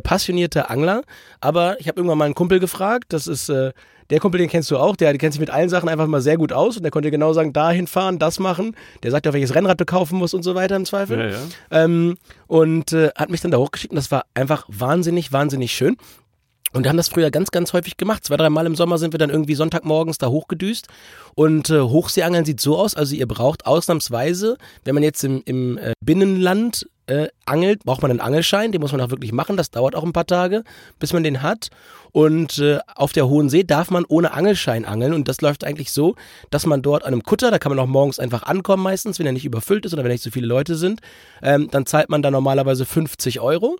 passionierter Angler, aber ich habe irgendwann mal einen Kumpel gefragt, das ist äh, der Kumpel, den kennst du auch, der, der kennt sich mit allen Sachen einfach mal sehr gut aus und der konnte genau sagen, dahin fahren, das machen. Der sagt ja, welches Rennrad du kaufen musst und so weiter im Zweifel. Ja, ja. Ähm, und äh, hat mich dann da hochgeschickt und das war einfach wahnsinnig, wahnsinnig schön. Und wir haben das früher ganz, ganz häufig gemacht. Zwei, dreimal im Sommer sind wir dann irgendwie Sonntagmorgens da hochgedüst. Und äh, Hochseeangeln sieht so aus, also ihr braucht ausnahmsweise, wenn man jetzt im, im äh, Binnenland äh, angelt, braucht man einen Angelschein, den muss man auch wirklich machen. Das dauert auch ein paar Tage, bis man den hat. Und äh, auf der Hohen See darf man ohne Angelschein angeln. Und das läuft eigentlich so, dass man dort an einem Kutter, da kann man auch morgens einfach ankommen meistens, wenn er nicht überfüllt ist oder wenn nicht so viele Leute sind. Ähm, dann zahlt man da normalerweise 50 Euro.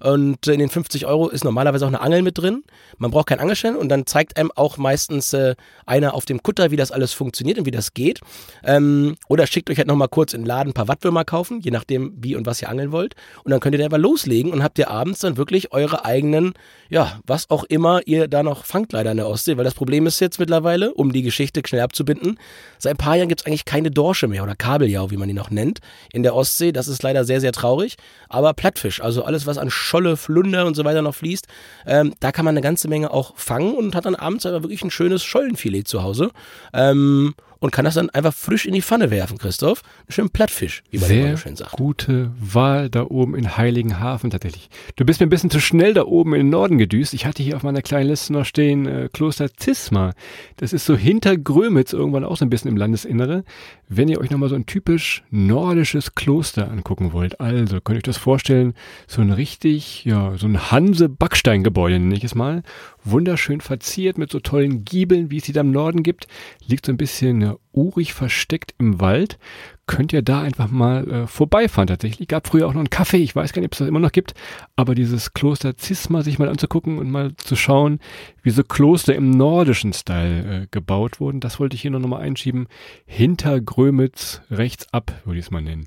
Und in den 50 Euro ist normalerweise auch eine Angel mit drin. Man braucht keinen Angelschein und dann zeigt einem auch meistens äh, einer auf dem Kutter, wie das alles funktioniert und wie das geht. Ähm, oder schickt euch halt nochmal kurz in den Laden ein paar Wattwürmer kaufen, je nachdem, wie und was ihr angeln wollt. Und dann könnt ihr da einfach loslegen und habt ihr abends dann wirklich eure eigenen, ja, was auch immer ihr da noch fangt leider in der Ostsee. Weil das Problem ist jetzt mittlerweile, um die Geschichte schnell abzubinden, seit ein paar Jahren gibt es eigentlich keine Dorsche mehr oder Kabeljau, wie man die noch nennt, in der Ostsee. Das ist leider sehr, sehr traurig. Aber Plattfisch, also alles, was an Scholle, Flunder und so weiter noch fließt, ähm, da kann man eine ganze Menge auch fangen und hat dann abends aber wirklich ein schönes Schollenfilet zu Hause. Ähm, und kann das dann einfach frisch in die Pfanne werfen, Christoph. Einen schönen Plattfisch, wie man Sehr so schön sagt. gute Wahl da oben in Heiligenhafen tatsächlich. Du bist mir ein bisschen zu schnell da oben in den Norden gedüst. Ich hatte hier auf meiner kleinen Liste noch stehen äh, Kloster Zisma. Das ist so hinter Grömitz irgendwann auch so ein bisschen im Landesinnere. Wenn ihr euch nochmal so ein typisch nordisches Kloster angucken wollt, also könnt ihr euch das vorstellen, so ein richtig, ja, so ein Hanse-Backsteingebäude nenne ich es mal. Wunderschön verziert mit so tollen Giebeln, wie es sie da im Norden gibt. Liegt so ein bisschen ja, urig versteckt im Wald. Könnt ihr da einfach mal äh, vorbeifahren tatsächlich. Gab früher auch noch einen Kaffee, ich weiß gar nicht, ob es das immer noch gibt, aber dieses Kloster Zisma sich mal anzugucken und mal zu schauen, wie so Kloster im nordischen Style äh, gebaut wurden, das wollte ich hier noch mal einschieben. Hinter Grömitz, rechts ab, würde ich es mal nennen.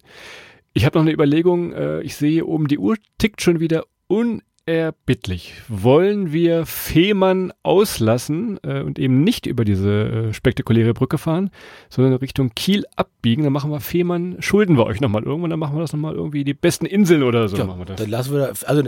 Ich habe noch eine Überlegung, äh, ich sehe oben, die Uhr tickt schon wieder unerbittlich. Wollen wir Fehmarn auslassen äh, und eben nicht über diese äh, spektakuläre Brücke fahren, sondern Richtung Kiel abbiegen, dann machen wir Fehmarn, schulden wir euch nochmal irgendwann, dann machen wir das nochmal irgendwie die besten Inseln oder so. Ja, machen wir das. dann lassen wir, also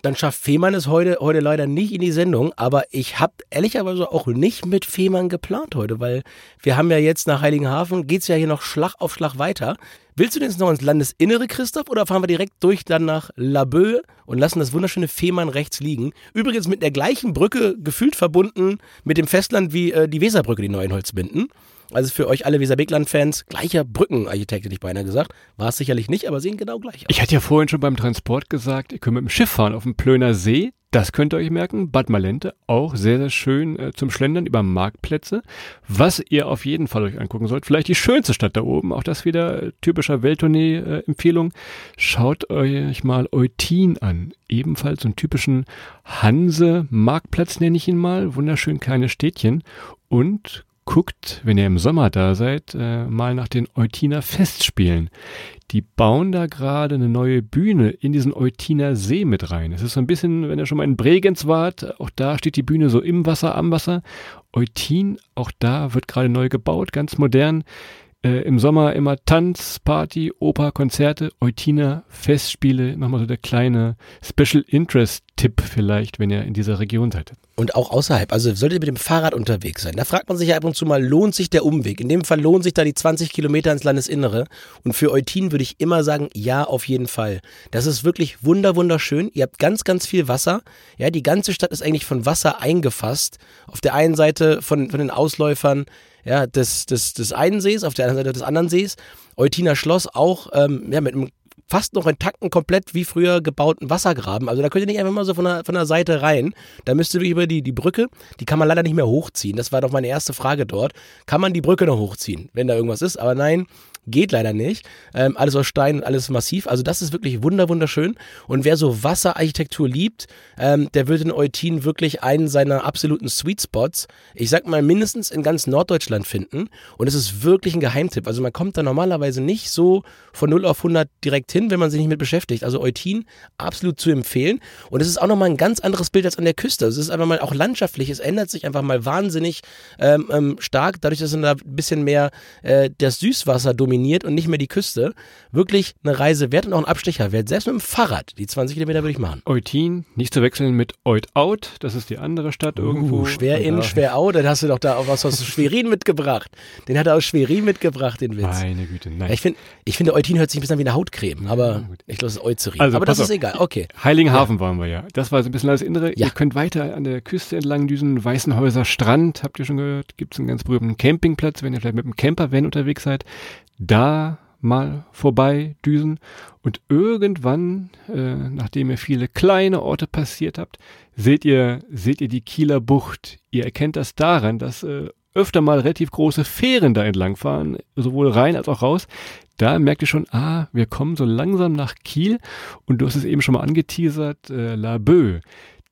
dann schafft Fehmarn es heute, heute leider nicht in die Sendung, aber ich habe ehrlicherweise auch nicht mit Fehmarn geplant heute, weil wir haben ja jetzt nach Heiligenhafen, geht's ja hier noch Schlag auf Schlag weiter. Willst du denn jetzt noch ins Landesinnere, Christoph, oder fahren wir direkt durch dann nach Laboe und lassen das wunderschöne Fehmarn rechts liegen? Übrigens mit der gleichen Brücke gefühlt verbunden mit dem Festland wie äh, die Weserbrücke, die Neuenholzbinden. Also für euch alle Weserbeckland-Fans, gleicher Brückenarchitekt, hätte ich beinahe gesagt. War es sicherlich nicht, aber sehen genau gleich aus. Ich hatte ja vorhin schon beim Transport gesagt, ihr könnt mit dem Schiff fahren auf dem Plöner See. Das könnt ihr euch merken. Bad Malente, auch sehr, sehr schön äh, zum Schlendern über Marktplätze. Was ihr auf jeden Fall euch angucken sollt, vielleicht die schönste Stadt da oben, auch das wieder äh, typischer Welttournee-Empfehlung. Schaut euch mal Eutin an. Ebenfalls so einen typischen Hanse-Marktplatz nenne ich ihn mal. Wunderschön kleine Städtchen. Und guckt, wenn ihr im Sommer da seid, äh, mal nach den Eutiner Festspielen. Die bauen da gerade eine neue Bühne in diesen Eutiner See mit rein. Es ist so ein bisschen, wenn ihr schon mal in Bregenz wart, auch da steht die Bühne so im Wasser, am Wasser. Eutin, auch da wird gerade neu gebaut, ganz modern. Äh, Im Sommer immer Tanz, Party, Oper, Konzerte, Eutiner Festspiele. Nochmal so der kleine Special Interest Tipp vielleicht, wenn ihr in dieser Region seid. Und auch außerhalb. Also solltet ihr mit dem Fahrrad unterwegs sein. Da fragt man sich ja ab und zu mal, lohnt sich der Umweg? In dem Fall lohnt sich da die 20 Kilometer ins Landesinnere. Und für Eutin würde ich immer sagen, ja, auf jeden Fall. Das ist wirklich wunder, wunderschön. Ihr habt ganz, ganz viel Wasser. Ja, die ganze Stadt ist eigentlich von Wasser eingefasst. Auf der einen Seite von, von den Ausläufern ja, des, des, des einen Sees, auf der anderen Seite des anderen Sees. Eutiner Schloss auch ähm, ja, mit einem fast noch intakten, komplett wie früher gebauten Wassergraben. Also da könnt ihr nicht einfach mal so von der, von der Seite rein. Da müsst ihr über die, die Brücke, die kann man leider nicht mehr hochziehen. Das war doch meine erste Frage dort. Kann man die Brücke noch hochziehen, wenn da irgendwas ist? Aber nein, geht leider nicht. Ähm, alles aus Stein alles massiv. Also das ist wirklich wunder wunderschön. Und wer so Wasserarchitektur liebt, ähm, der wird in Eutin wirklich einen seiner absoluten Sweet Spots, ich sag mal mindestens in ganz Norddeutschland finden. Und es ist wirklich ein Geheimtipp. Also man kommt da normalerweise nicht so von 0 auf 100 direkt hin, wenn man sich nicht mit beschäftigt. Also Eutin absolut zu empfehlen. Und es ist auch nochmal ein ganz anderes Bild als an der Küste. Also es ist einfach mal auch landschaftlich. Es ändert sich einfach mal wahnsinnig ähm, ähm, stark, dadurch, dass dann da ein bisschen mehr äh, das Süßwasser dominiert und nicht mehr die Küste. Wirklich eine Reise wert und auch ein Abstecher wert. Selbst mit dem Fahrrad. Die 20 Kilometer würde ich machen. Eutin, nicht zu wechseln mit Eut-Out, das ist die andere Stadt irgendwo. Uh, schwer Und in, schwer out. Dann hast du doch da auch was aus Schwerin mitgebracht. Den hat er aus Schwerin mitgebracht, den Witz. Meine Güte, nein. Ja, ich, find, ich finde, Eutin hört sich ein bisschen an wie eine Hautcreme, aber ich glaube, es ist Eucerin. Also, aber das pass ist auf. egal. Okay. Heiligenhafen waren wir ja. Das war so ein bisschen alles Innere. Ja. Ihr könnt weiter an der Küste entlang düsen. Weißenhäuser Strand, habt ihr schon gehört, gibt es einen ganz berühmten Campingplatz, wenn ihr vielleicht mit dem Campervan unterwegs seid. Da mal vorbei düsen. Und irgendwann, äh, nachdem ihr viele kleine Orte passiert habt, seht ihr, seht ihr die Kieler Bucht. Ihr erkennt das daran, dass äh, öfter mal relativ große Fähren da entlang fahren, sowohl rein als auch raus. Da merkt ihr schon, ah, wir kommen so langsam nach Kiel und du hast es eben schon mal angeteasert, äh, La Bœuf.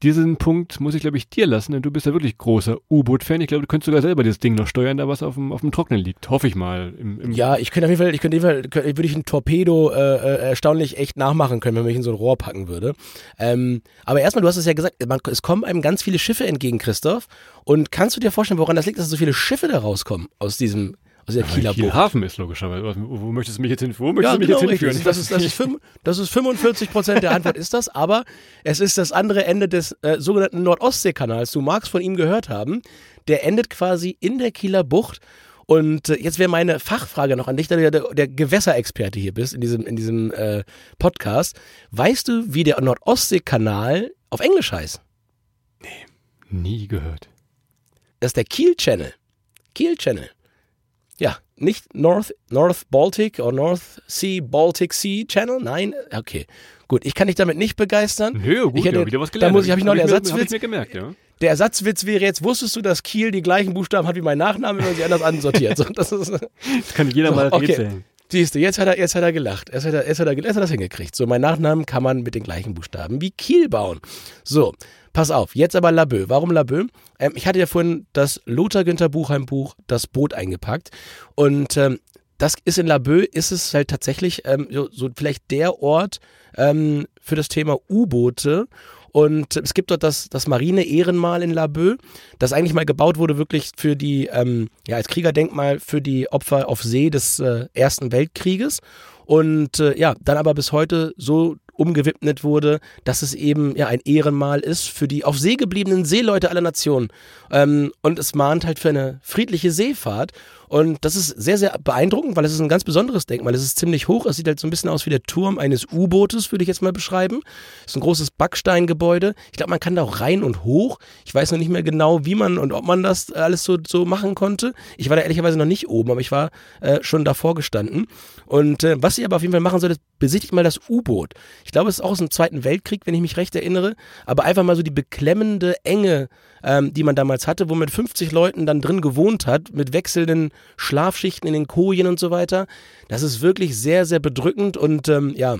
Diesen Punkt muss ich, glaube ich, dir lassen, denn du bist ja wirklich großer U-Boot-Fan. Ich glaube, du könntest sogar selber dieses Ding noch steuern, da was auf dem, auf dem Trocknen liegt. Hoffe ich mal. Im, im Ja, ich könnte auf jeden Fall, ich könnte auf jeden Fall, würde ich ein Torpedo äh, äh, erstaunlich echt nachmachen können, wenn man mich in so ein Rohr packen würde. Ähm, aber erstmal, du hast es ja gesagt, man, es kommen einem ganz viele Schiffe entgegen, Christoph. Und kannst du dir vorstellen, woran das liegt, dass so viele Schiffe da rauskommen aus diesem, aus der Weil Kieler Kiel Bucht? Hafen ist logischerweise. Wo, wo möchtest du mich jetzt hin? Wo möchtest Ja, du mich genau, jetzt richtig. hinführen? Das ist, das, ist, fünf- das ist 45 Prozent der Antwort ist das, aber es ist das andere Ende des äh, sogenannten Nordostseekanals. Du magst von ihm gehört haben. Der endet quasi in der Kieler Bucht. Und äh, jetzt wäre meine Fachfrage noch an dich, da du ja der, der Gewässerexperte hier bist in diesem, in diesem äh, Podcast. Weißt du, wie der Nordostseekanal auf Englisch heißt? Nie gehört. Das ist der Kiel Channel. Kiel Channel. Ja, nicht North, North Baltic oder North Sea Baltic Sea Channel. Nein, okay. Gut, ich kann dich damit nicht begeistern. Nö, gut, ich hätte, ja, wieder was Da gelernt. muss ich, habe ich noch einen Hab Ersatzwitz. ich mir gemerkt, ja. Der Ersatzwitz wäre jetzt, wusstest du, dass Kiel die gleichen Buchstaben hat wie mein Nachname, wenn man sie anders ansortiert? So, das ist, Das kann jeder mal okay. rätseln. Siehst du, jetzt hat er, jetzt hat er gelacht. Jetzt hat er, jetzt hat er, jetzt hat er das hingekriegt. So, mein Nachnamen kann man mit den gleichen Buchstaben wie Kiel bauen. So, pass auf. Jetzt aber Laboe. Warum Laboe? Ähm, ich hatte ja vorhin das Lothar Günther Buchheim Buch, das Boot eingepackt. Und ähm, das ist in Laboe, ist es halt tatsächlich ähm, so, so vielleicht der Ort ähm, für das Thema U-Boote Und es gibt dort das, das Marine-Ehrenmal in Laboe, das eigentlich mal gebaut wurde, wirklich für die, ähm, ja, als Kriegerdenkmal für die Opfer auf See des äh, Ersten Weltkrieges. Und äh, ja, dann aber bis heute so umgewidmet wurde, dass es eben ja ein Ehrenmal ist für die auf See gebliebenen Seeleute aller Nationen. Ähm, und es mahnt halt für eine friedliche Seefahrt. Und das ist sehr, sehr beeindruckend, weil es ist ein ganz besonderes Denkmal. Es ist ziemlich hoch. Es sieht halt so ein bisschen aus wie der Turm eines U-Bootes, würde ich jetzt mal beschreiben. Es ist ein großes Backsteingebäude. Ich glaube, man kann da auch rein und hoch. Ich weiß noch nicht mehr genau, wie man und ob man das alles so, so machen konnte. Ich war da ehrlicherweise noch nicht oben, aber ich war äh, schon davor gestanden. Und äh, was ihr aber auf jeden Fall machen solltet, besichtigt mal das U-Boot. Ich glaube, es ist auch aus dem Zweiten Weltkrieg, wenn ich mich recht erinnere. Aber einfach mal so die beklemmende Enge, ähm, die man damals hatte, wo man mit 50 Leuten dann drin gewohnt hat, mit wechselnden Schlafschichten in den Kojen und so weiter. Das ist wirklich sehr, sehr bedrückend und ähm, ja,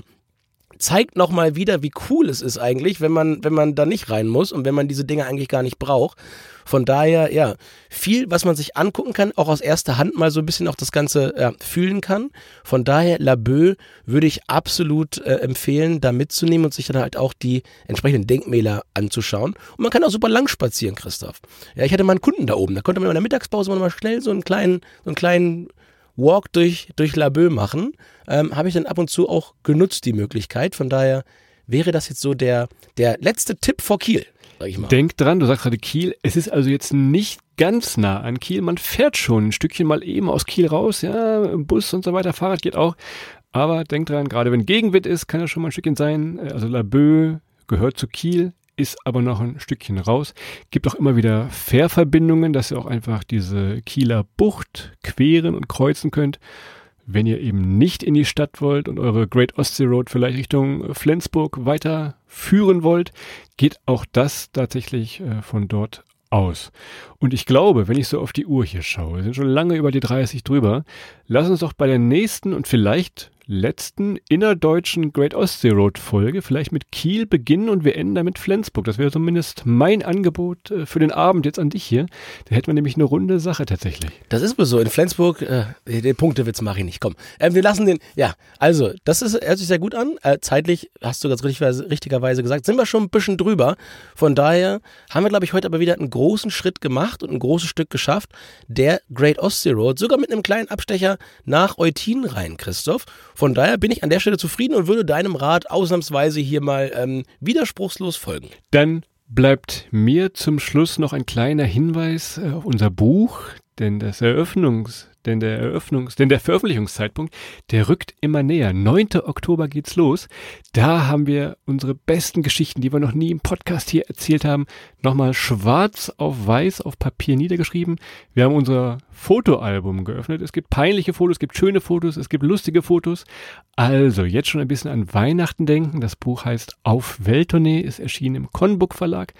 zeigt nochmal wieder, wie cool es ist eigentlich, wenn man, wenn man da nicht rein muss und wenn man diese Dinge eigentlich gar nicht braucht. Von daher, ja, viel, was man sich angucken kann, auch aus erster Hand mal so ein bisschen auch das Ganze ja, fühlen kann. Von daher, Laboe würde ich absolut äh, empfehlen, da mitzunehmen und sich dann halt auch die entsprechenden Denkmäler anzuschauen. Und man kann auch super lang spazieren, Christoph. Ja, ich hatte mal einen Kunden da oben, da konnte man in der Mittagspause mal schnell so einen kleinen, so einen kleinen Walk durch, durch Laboe machen. Ähm, Habe ich dann ab und zu auch genutzt, die Möglichkeit. Von daher wäre das jetzt so der, der letzte Tipp vor Kiel sag ich mal. Denk dran, du sagst gerade Kiel, es ist also jetzt nicht ganz nah an Kiel. Man fährt schon ein Stückchen mal eben aus Kiel raus, ja, Bus und so weiter, Fahrrad geht auch. Aber denk dran, gerade wenn Gegenwind ist, kann das schon mal ein Stückchen sein. Also Laboe gehört zu Kiel, ist aber noch ein Stückchen raus. Gibt auch immer wieder Fährverbindungen, dass ihr auch einfach diese Kieler Bucht queren und kreuzen könnt. Wenn ihr eben nicht in die Stadt wollt und eure Great Ostsee Road vielleicht Richtung Flensburg weiterführen wollt, geht auch das tatsächlich äh, von dort aus. Und ich glaube, wenn ich so auf die Uhr hier schaue, wir sind schon lange über die 30 drüber, lass uns doch bei der nächsten und vielleicht letzten innerdeutschen Great Ostsee Road Folge vielleicht mit Kiel beginnen und wir enden damit Flensburg. Das wäre zumindest mein Angebot äh, für den Abend jetzt an dich hier. Da hätten wir nämlich eine runde Sache tatsächlich. Das ist wohl so. In Flensburg, äh, den Punktewitz mache ich nicht. Komm, äh, wir lassen den, ja, also, das ist, hört sich sehr gut an. Äh, zeitlich, hast du ganz richtig, richtigerweise gesagt, sind wir schon ein bisschen drüber. Von daher haben wir, glaube ich, heute aber wieder einen großen Schritt gemacht und ein großes Stück geschafft. Der Great Ostsee Road, sogar mit einem kleinen Abstecher nach Eutin rein, Christoph. Von daher bin ich an der Stelle zufrieden und würde deinem Rat ausnahmsweise hier mal ähm, widerspruchslos folgen. Dann bleibt mir zum Schluss noch ein kleiner Hinweis auf unser Buch, denn das Eröffnungs denn der Eröffnungs-, denn der Veröffentlichungszeitpunkt, der rückt immer näher. 9. Oktober geht's los. Da haben wir unsere besten Geschichten, die wir noch nie im Podcast hier erzählt haben, nochmal schwarz auf weiß auf Papier niedergeschrieben. Wir haben unser Fotoalbum geöffnet. Es gibt peinliche Fotos, es gibt schöne Fotos, es gibt lustige Fotos. Also jetzt schon ein bisschen an Weihnachten denken. Das Buch heißt Auf Welttournee, ist erschienen im Conbook Verlag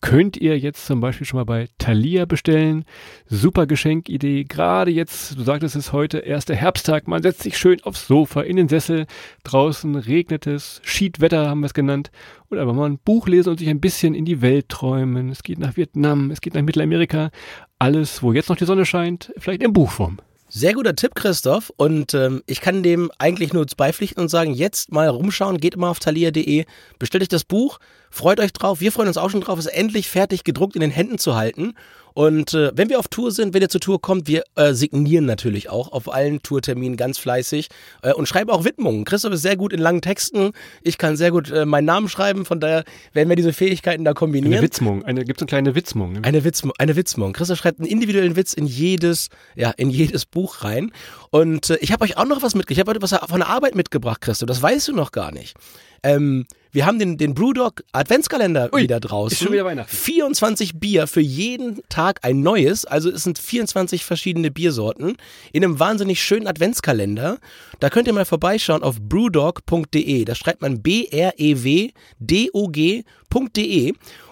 könnt ihr jetzt zum Beispiel schon mal bei Thalia bestellen. Super Geschenkidee. Gerade jetzt, du sagtest es heute, erster Herbsttag. Man setzt sich schön aufs Sofa, in den Sessel. Draußen regnet es. Schiedwetter haben wir es genannt. Und einfach mal ein Buch lesen und sich ein bisschen in die Welt träumen. Es geht nach Vietnam, es geht nach Mittelamerika. Alles, wo jetzt noch die Sonne scheint, vielleicht in Buchform. Sehr guter Tipp, Christoph. Und ähm, ich kann dem eigentlich nur beipflichten und sagen, jetzt mal rumschauen, geht immer auf thalia.de, bestellt euch das Buch, freut euch drauf. Wir freuen uns auch schon drauf, es endlich fertig gedruckt in den Händen zu halten. Und äh, wenn wir auf Tour sind, wenn ihr zur Tour kommt, wir äh, signieren natürlich auch auf allen Tourterminen ganz fleißig äh, und schreiben auch Widmungen. Christoph ist sehr gut in langen Texten. Ich kann sehr gut äh, meinen Namen schreiben. Von daher werden wir diese Fähigkeiten da kombinieren. Eine Witzmung. Eine, gibt es eine kleine Witzmung? Ne? Eine Witzmung. Eine Witzmung. Christoph schreibt einen individuellen Witz in jedes, ja, in jedes Buch rein. Und äh, ich habe euch auch noch was mitgebracht. Ich habe heute was von der Arbeit mitgebracht, Christoph. Das weißt du noch gar nicht. Ähm, wir haben den, den Brewdog Adventskalender Ui, wieder draußen. Ist schon wieder Weihnachten. 24 Bier für jeden Tag ein neues. Also es sind 24 verschiedene Biersorten in einem wahnsinnig schönen Adventskalender. Da könnt ihr mal vorbeischauen auf brewdog.de. Da schreibt man B-R-E-W-D-O-G.de.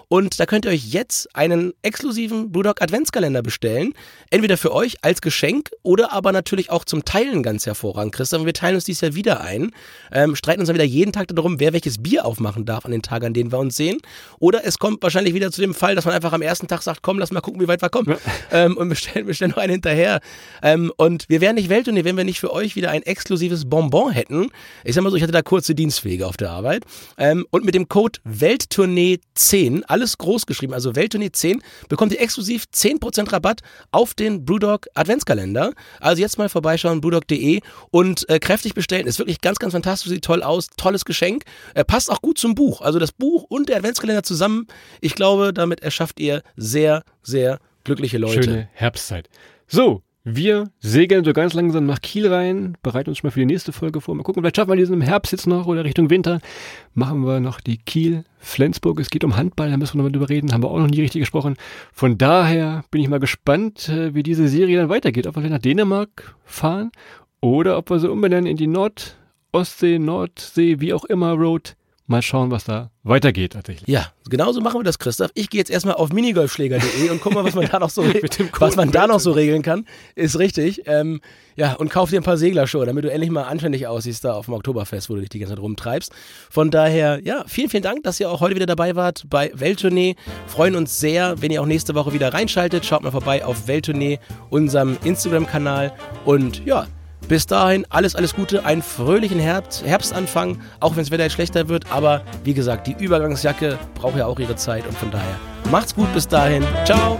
Und da könnt ihr euch jetzt einen exklusiven Brewdog Adventskalender bestellen. Entweder für euch als Geschenk oder aber natürlich auch zum Teilen ganz hervorragend, Christoph. Wir teilen uns dies Jahr wieder ein, ähm, streiten uns dann wieder jeden Tag darum, wer welches Bier aufmachen darf an den Tagen, an denen wir uns sehen. Oder es kommt wahrscheinlich wieder zu dem Fall, dass man einfach am ersten Tag sagt, komm, lass mal gucken, wie weit wir kommen. Ja. Ähm, und bestellen, bestellen noch einen hinterher. Ähm, und wir wären nicht Welttournee, wenn wir nicht für euch wieder ein exklusives Bonbon hätten. Ich sag mal so, ich hatte da kurze Dienstwege auf der Arbeit. Ähm, und mit dem Code Welttournee 10, alles groß geschrieben, also Welttournee 10, bekommt ihr exklusiv 10% Rabatt auf den Brewdog Adventskalender. Also jetzt mal vorbeischauen, brewdog.de und äh, kräftig bestellen. Ist wirklich ganz, ganz fantastisch, sieht toll aus, tolles Geschenk. Äh, passt auch gut zum Buch. Also das Buch und der Adventskalender zusammen. Ich glaube, damit erschafft ihr sehr, sehr glückliche Leute. Schöne Herbstzeit. So, wir segeln so ganz langsam nach Kiel rein, bereiten uns schon mal für die nächste Folge vor. Mal gucken, vielleicht schaffen wir diesen im Herbst jetzt noch oder Richtung Winter. Machen wir noch die Kiel-Flensburg. Es geht um Handball, da müssen wir noch mal drüber reden. Haben wir auch noch nie richtig gesprochen. Von daher bin ich mal gespannt, äh, wie diese Serie dann weitergeht. Ob wir nach Dänemark fahren oder ob wir so umbenennen in die Nord- Ostsee, Nordsee, wie auch immer Road. Mal schauen, was da weitergeht tatsächlich. Ja, genauso machen wir das, Christoph. Ich gehe jetzt erstmal auf minigolfschläger.de und guck mal, was man da noch so, was man da noch so regeln kann. Ist richtig. Ähm, ja, und kauf dir ein paar Seglerschuhe, damit du endlich mal anständig aussiehst da auf dem Oktoberfest, wo du dich die ganze Zeit rumtreibst. Von daher, ja, vielen, vielen Dank, dass ihr auch heute wieder dabei wart bei Welttournee. Freuen uns sehr, wenn ihr auch nächste Woche wieder reinschaltet. Schaut mal vorbei auf Welttournee, unserem Instagram-Kanal. Und ja, bis dahin, alles, alles Gute, einen fröhlichen Herbst, Herbstanfang, auch wenn das Wetter jetzt schlechter wird. Aber wie gesagt, die Übergangsjacke braucht ja auch ihre Zeit und von daher macht's gut bis dahin. Ciao!